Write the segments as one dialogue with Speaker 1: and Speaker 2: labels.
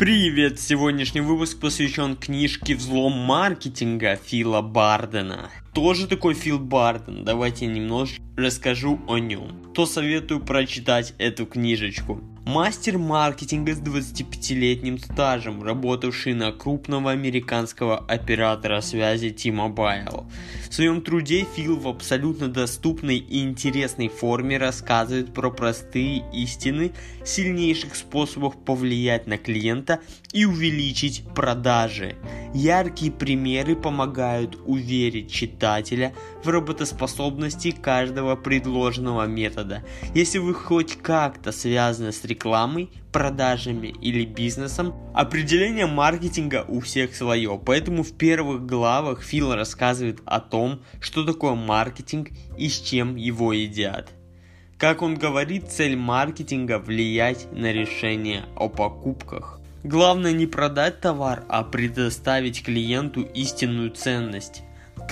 Speaker 1: Привет! Сегодняшний выпуск посвящен книжке «Взлом маркетинга» Фила Бардена. Тоже такой Фил Барден? Давайте немножко расскажу о нем. То советую прочитать эту книжечку. Мастер маркетинга с 25-летним стажем, работавший на крупного американского оператора связи T-Mobile. В своем труде Фил в абсолютно доступной и интересной форме рассказывает про простые истины, сильнейших способов повлиять на клиента и увеличить продажи. Яркие примеры помогают уверить читателя в работоспособности каждого предложенного метода. Если вы хоть как-то связаны с рекламой, продажами или бизнесом, определение маркетинга у всех свое. Поэтому в первых главах Фил рассказывает о том, что такое маркетинг и с чем его едят. Как он говорит, цель маркетинга – влиять на решение о покупках. Главное не продать товар, а предоставить клиенту истинную ценность.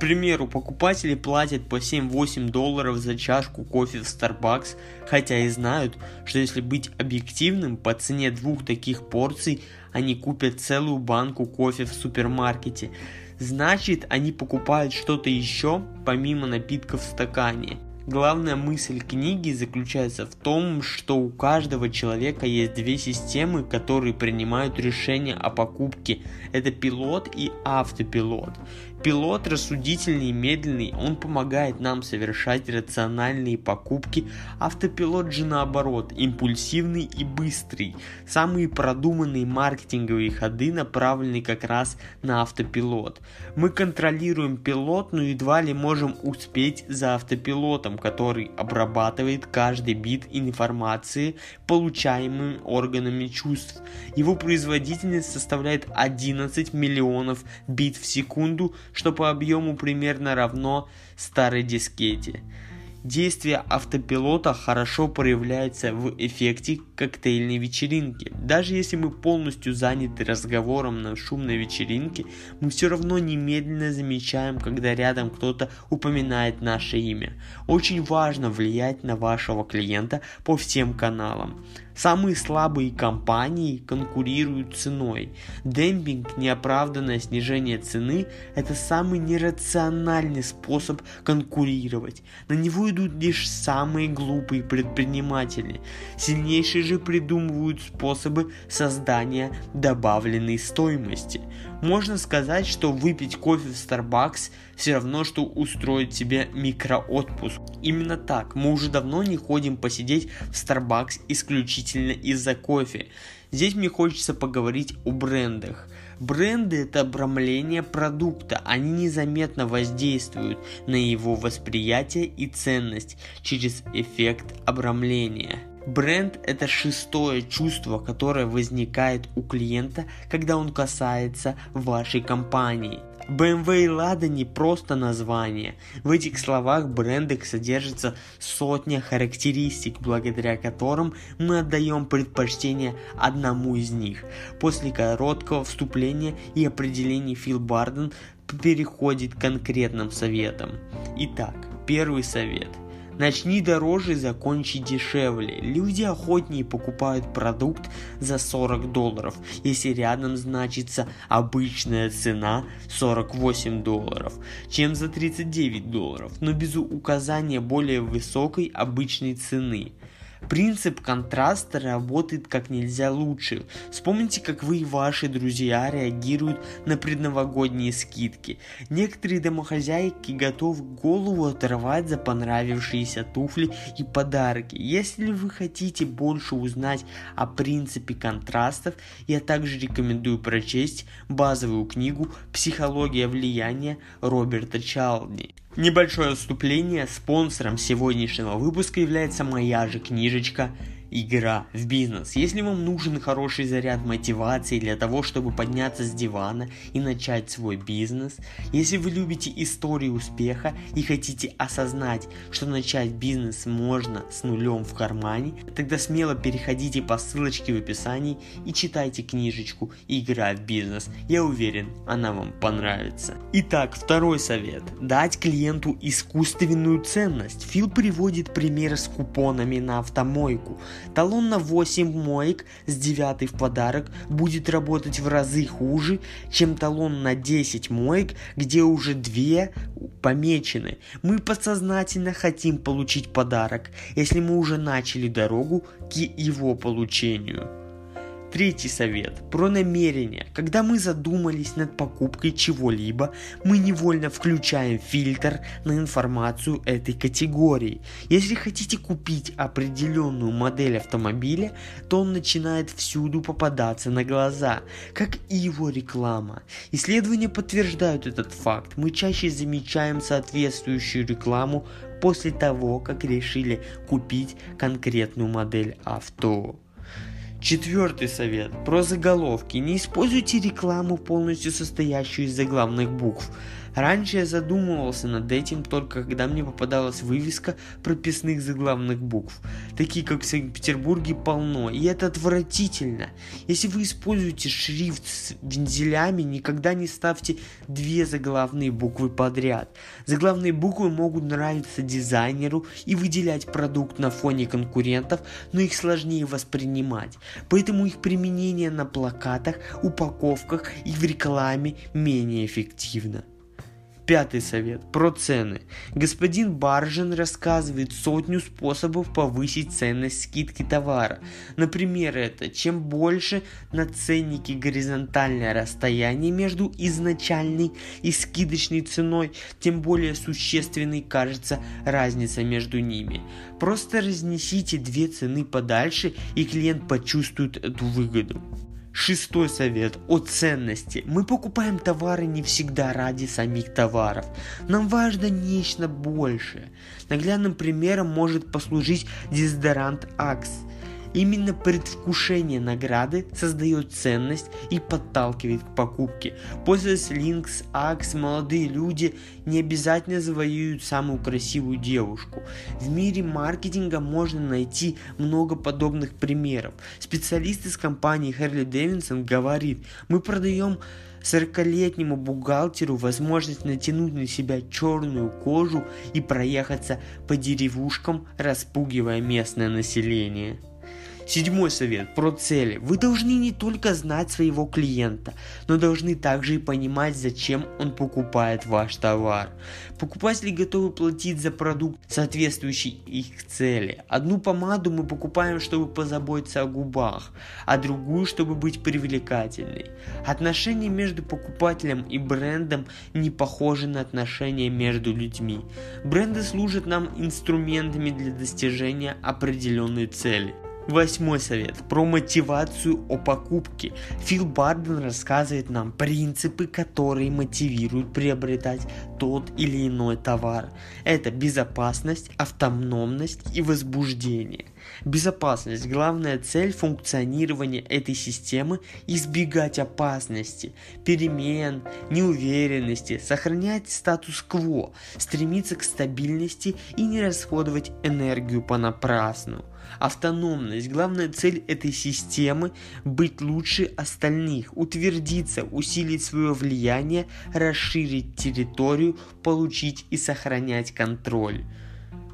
Speaker 1: Примеру, покупатели платят по 7-8 долларов за чашку кофе в Starbucks, хотя и знают, что если быть объективным, по цене двух таких порций они купят целую банку кофе в супермаркете. Значит, они покупают что-то еще, помимо напитков в стакане. Главная мысль книги заключается в том, что у каждого человека есть две системы, которые принимают решения о покупке. Это пилот и автопилот. Пилот рассудительный и медленный, он помогает нам совершать рациональные покупки. Автопилот же наоборот, импульсивный и быстрый. Самые продуманные маркетинговые ходы направлены как раз на автопилот. Мы контролируем пилот, но едва ли можем успеть за автопилотом, который обрабатывает каждый бит информации, получаемым органами чувств. Его производительность составляет 11 миллионов бит в секунду, что по объему примерно равно старой дискете. Действие автопилота хорошо проявляется в эффекте коктейльной вечеринки. Даже если мы полностью заняты разговором на шумной вечеринке, мы все равно немедленно замечаем, когда рядом кто-то упоминает наше имя. Очень важно влиять на вашего клиента по всем каналам. Самые слабые компании конкурируют ценой. Демпинг, неоправданное снижение цены – это самый нерациональный способ конкурировать. На него идут лишь самые глупые предприниматели. Сильнейшие же придумывают способы создания добавленной стоимости. Можно сказать, что выпить кофе в Starbucks все равно, что устроить себе микроотпуск. Именно так, мы уже давно не ходим посидеть в Starbucks исключительно из-за кофе. Здесь мне хочется поговорить о брендах. Бренды это обрамление продукта, они незаметно воздействуют на его восприятие и ценность через эффект обрамления. Бренд – это шестое чувство, которое возникает у клиента, когда он касается вашей компании. BMW и Lada не просто название. В этих словах брендах содержится сотня характеристик, благодаря которым мы отдаем предпочтение одному из них. После короткого вступления и определений Фил Барден переходит к конкретным советам. Итак, первый совет – Начни дороже, закончи дешевле. Люди охотнее покупают продукт за 40 долларов, если рядом значится обычная цена 48 долларов, чем за 39 долларов, но без указания более высокой обычной цены. Принцип контраста работает как нельзя лучше. Вспомните, как вы и ваши друзья реагируют на предновогодние скидки. Некоторые домохозяйки готовы голову оторвать за понравившиеся туфли и подарки. Если вы хотите больше узнать о принципе контрастов, я также рекомендую прочесть базовую книгу «Психология влияния» Роберта Чалдни. Небольшое отступление. Спонсором сегодняшнего выпуска является моя же книжечка игра в бизнес. Если вам нужен хороший заряд мотивации для того, чтобы подняться с дивана и начать свой бизнес, если вы любите истории успеха и хотите осознать, что начать бизнес можно с нулем в кармане, тогда смело переходите по ссылочке в описании и читайте книжечку «Игра в бизнес». Я уверен, она вам понравится. Итак, второй совет. Дать клиенту искусственную ценность. Фил приводит пример с купонами на автомойку. Талон на 8 моек с 9 в подарок будет работать в разы хуже, чем талон на 10 моек, где уже 2 помечены. Мы подсознательно хотим получить подарок, если мы уже начали дорогу к его получению. Третий совет про намерение. Когда мы задумались над покупкой чего-либо, мы невольно включаем фильтр на информацию этой категории. Если хотите купить определенную модель автомобиля, то он начинает всюду попадаться на глаза, как и его реклама. Исследования подтверждают этот факт. Мы чаще замечаем соответствующую рекламу после того, как решили купить конкретную модель авто. Четвертый совет. Про заголовки. Не используйте рекламу, полностью состоящую из заглавных букв. Раньше я задумывался над этим только когда мне попадалась вывеска прописных заглавных букв, такие как в Санкт-Петербурге полно, и это отвратительно. Если вы используете шрифт с вензелями, никогда не ставьте две заглавные буквы подряд. Заглавные буквы могут нравиться дизайнеру и выделять продукт на фоне конкурентов, но их сложнее воспринимать. Поэтому их применение на плакатах, упаковках и в рекламе менее эффективно. Пятый совет. Про цены. Господин Баржин рассказывает сотню способов повысить ценность скидки товара. Например, это чем больше на ценнике горизонтальное расстояние между изначальной и скидочной ценой, тем более существенной кажется разница между ними. Просто разнесите две цены подальше, и клиент почувствует эту выгоду. Шестой совет о ценности. Мы покупаем товары не всегда ради самих товаров. Нам важно нечто большее. Наглядным примером может послужить дезодорант Axe – Именно предвкушение награды создает ценность и подталкивает к покупке. Пользуясь Lynx, Axe, молодые люди не обязательно завоюют самую красивую девушку. В мире маркетинга можно найти много подобных примеров. Специалист из компании Harley Davidson говорит, мы продаем 40-летнему бухгалтеру возможность натянуть на себя черную кожу и проехаться по деревушкам, распугивая местное население. Седьмой совет про цели. Вы должны не только знать своего клиента, но должны также и понимать, зачем он покупает ваш товар. Покупатели готовы платить за продукт, соответствующий их цели. Одну помаду мы покупаем, чтобы позаботиться о губах, а другую, чтобы быть привлекательной. Отношения между покупателем и брендом не похожи на отношения между людьми. Бренды служат нам инструментами для достижения определенной цели. Восьмой совет про мотивацию о покупке. Фил Барден рассказывает нам принципы, которые мотивируют приобретать тот или иной товар. Это безопасность, автономность и возбуждение. Безопасность – главная цель функционирования этой системы – избегать опасности, перемен, неуверенности, сохранять статус-кво, стремиться к стабильности и не расходовать энергию понапрасну. Автономность. Главная цель этой системы – быть лучше остальных, утвердиться, усилить свое влияние, расширить территорию, получить и сохранять контроль.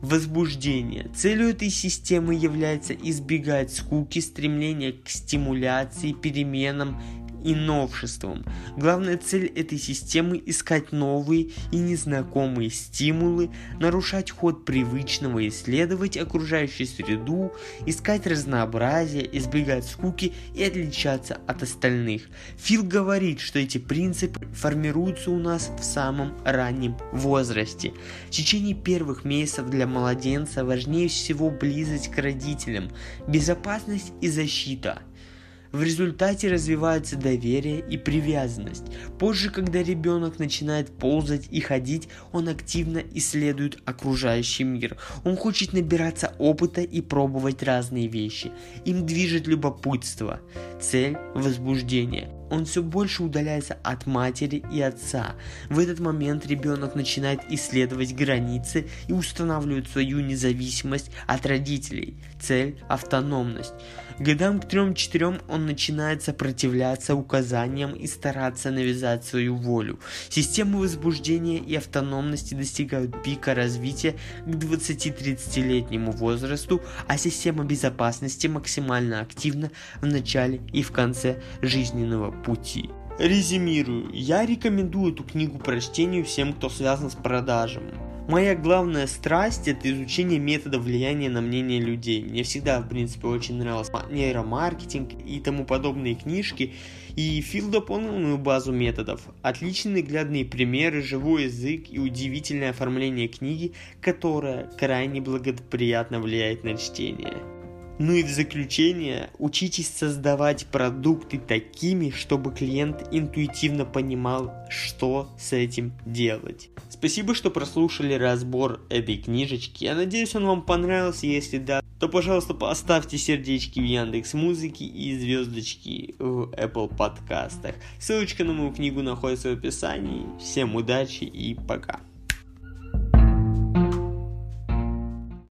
Speaker 1: Возбуждение. Целью этой системы является избегать скуки, стремление к стимуляции, переменам и новшеством. Главная цель этой системы – искать новые и незнакомые стимулы, нарушать ход привычного, исследовать окружающую среду, искать разнообразие, избегать скуки и отличаться от остальных. Фил говорит, что эти принципы формируются у нас в самом раннем возрасте. В течение первых месяцев для младенца важнее всего близость к родителям, безопасность и защита – в результате развивается доверие и привязанность. Позже, когда ребенок начинает ползать и ходить, он активно исследует окружающий мир. Он хочет набираться опыта и пробовать разные вещи. Им движет любопытство. Цель – возбуждение. Он все больше удаляется от матери и отца. В этот момент ребенок начинает исследовать границы и устанавливает свою независимость от родителей. Цель – автономность. Годам к 3-4 он начинает сопротивляться указаниям и стараться навязать свою волю. Системы возбуждения и автономности достигают пика развития к 20-30-летнему возрасту, а система безопасности максимально активна в начале и в конце жизненного пути. Резюмирую, я рекомендую эту книгу прочтению всем, кто связан с продажами. Моя главная страсть это изучение метода влияния на мнение людей. Мне всегда, в принципе, очень нравился нейромаркетинг и тому подобные книжки. И Фил дополнил мою базу методов. Отличные наглядные примеры, живой язык и удивительное оформление книги, которое крайне благоприятно влияет на чтение. Ну и в заключение, учитесь создавать продукты такими, чтобы клиент интуитивно понимал, что с этим делать. Спасибо, что прослушали разбор этой книжечки. Я надеюсь, он вам понравился. Если да, то, пожалуйста, поставьте сердечки в Яндекс Музыке и звездочки в Apple подкастах. Ссылочка на мою книгу находится в описании. Всем удачи и пока.